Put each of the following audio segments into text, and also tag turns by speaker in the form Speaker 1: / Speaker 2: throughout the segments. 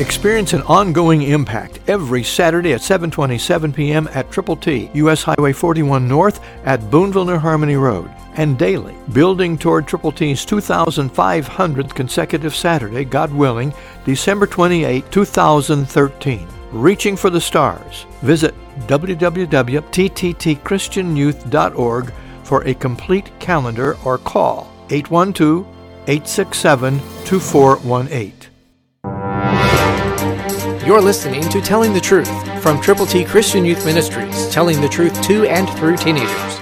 Speaker 1: Experience an ongoing impact every Saturday at 7:27 p.m. at Triple T, US Highway 41 North at Boonville New Harmony Road, and daily, building toward Triple T's 2,500th consecutive Saturday, God willing, December 28, 2013. Reaching for the stars. Visit www.tttchristianyouth.org for a complete calendar or call 812 867 2418.
Speaker 2: You're listening to Telling the Truth from Triple T Christian Youth Ministries, telling the truth to and through teenagers.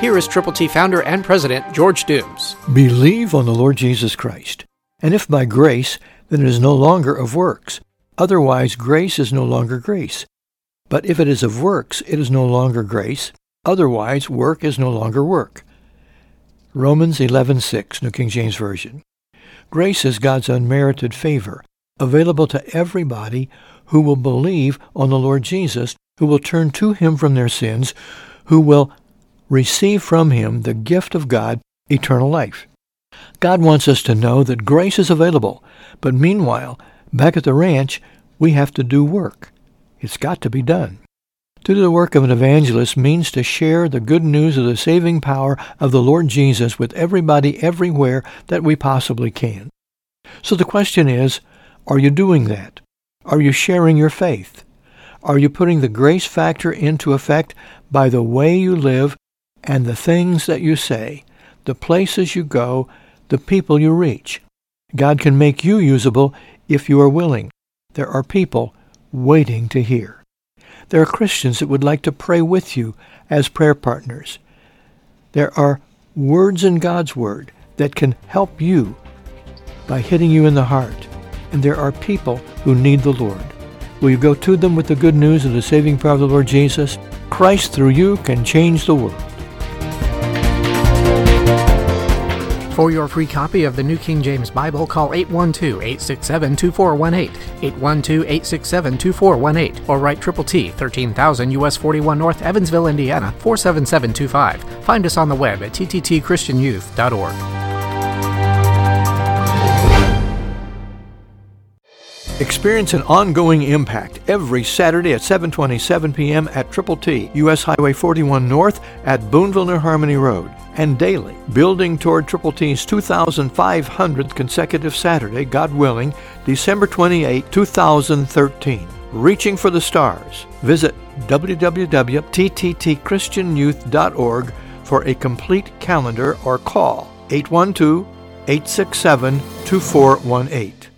Speaker 2: Here is Triple T founder and president George Dooms.
Speaker 1: Believe on the Lord Jesus Christ. And if by grace, then it is no longer of works. Otherwise, grace is no longer grace. But if it is of works, it is no longer grace. Otherwise, work is no longer work. Romans 11:6, New King James Version. Grace is God's unmerited favor available to everybody who will believe on the Lord Jesus, who will turn to him from their sins, who will receive from him the gift of God, eternal life. God wants us to know that grace is available, but meanwhile, back at the ranch, we have to do work. It's got to be done. To do the work of an evangelist means to share the good news of the saving power of the Lord Jesus with everybody everywhere that we possibly can. So the question is, are you doing that? Are you sharing your faith? Are you putting the grace factor into effect by the way you live and the things that you say, the places you go, the people you reach? God can make you usable if you are willing. There are people waiting to hear. There are Christians that would like to pray with you as prayer partners. There are words in God's Word that can help you by hitting you in the heart and there are people who need the Lord. Will you go to them with the good news of the saving power of the Lord Jesus? Christ through you can change the world.
Speaker 2: For your free copy of the New King James Bible, call 812-867-2418, 812-867-2418, or write Triple T, 13,000 US 41 North, Evansville, Indiana, 47725. Find us on the web at tttchristianyouth.org.
Speaker 1: Experience an ongoing impact every Saturday at 7:27 p.m. at Triple T, US Highway 41 North at Boonville New Harmony Road, and daily, building toward Triple T's 2,500th consecutive Saturday, God willing, December 28, 2013. Reaching for the stars. Visit www.tttchristianyouth.org for a complete calendar or call 812 867 2418.